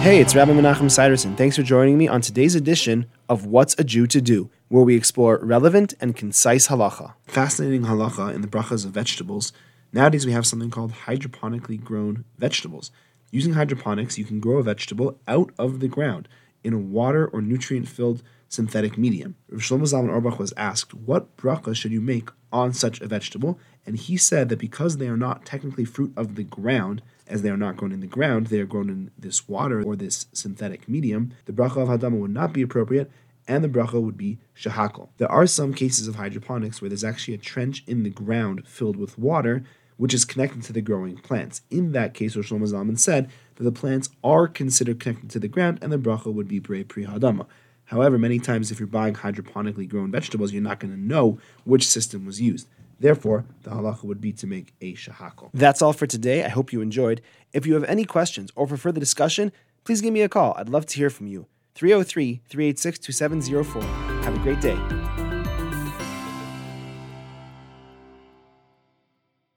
Hey, it's Rabbi Menachem Siderson. Thanks for joining me on today's edition of What's a Jew to Do, where we explore relevant and concise halacha. Fascinating halacha in the brachas of vegetables. Nowadays, we have something called hydroponically grown vegetables. Using hydroponics, you can grow a vegetable out of the ground in a water or nutrient filled synthetic medium. Rav Shlomo Zalman Auerbach was asked, What bracha should you make on such a vegetable? And he said that because they are not technically fruit of the ground, as they are not grown in the ground, they are grown in this water or this synthetic medium, the bracha of Hadama would not be appropriate, and the bracha would be shehakol. There are some cases of hydroponics where there's actually a trench in the ground filled with water, which is connected to the growing plants. In that case, Rosh Zalman said that the plants are considered connected to the ground, and the bracha would be bre pri hadama. However, many times if you're buying hydroponically grown vegetables, you're not going to know which system was used. Therefore, the halacha would be to make a shehakol. That's all for today. I hope you enjoyed. If you have any questions or for further discussion, please give me a call. I'd love to hear from you. 303 386 2704. Have a great day.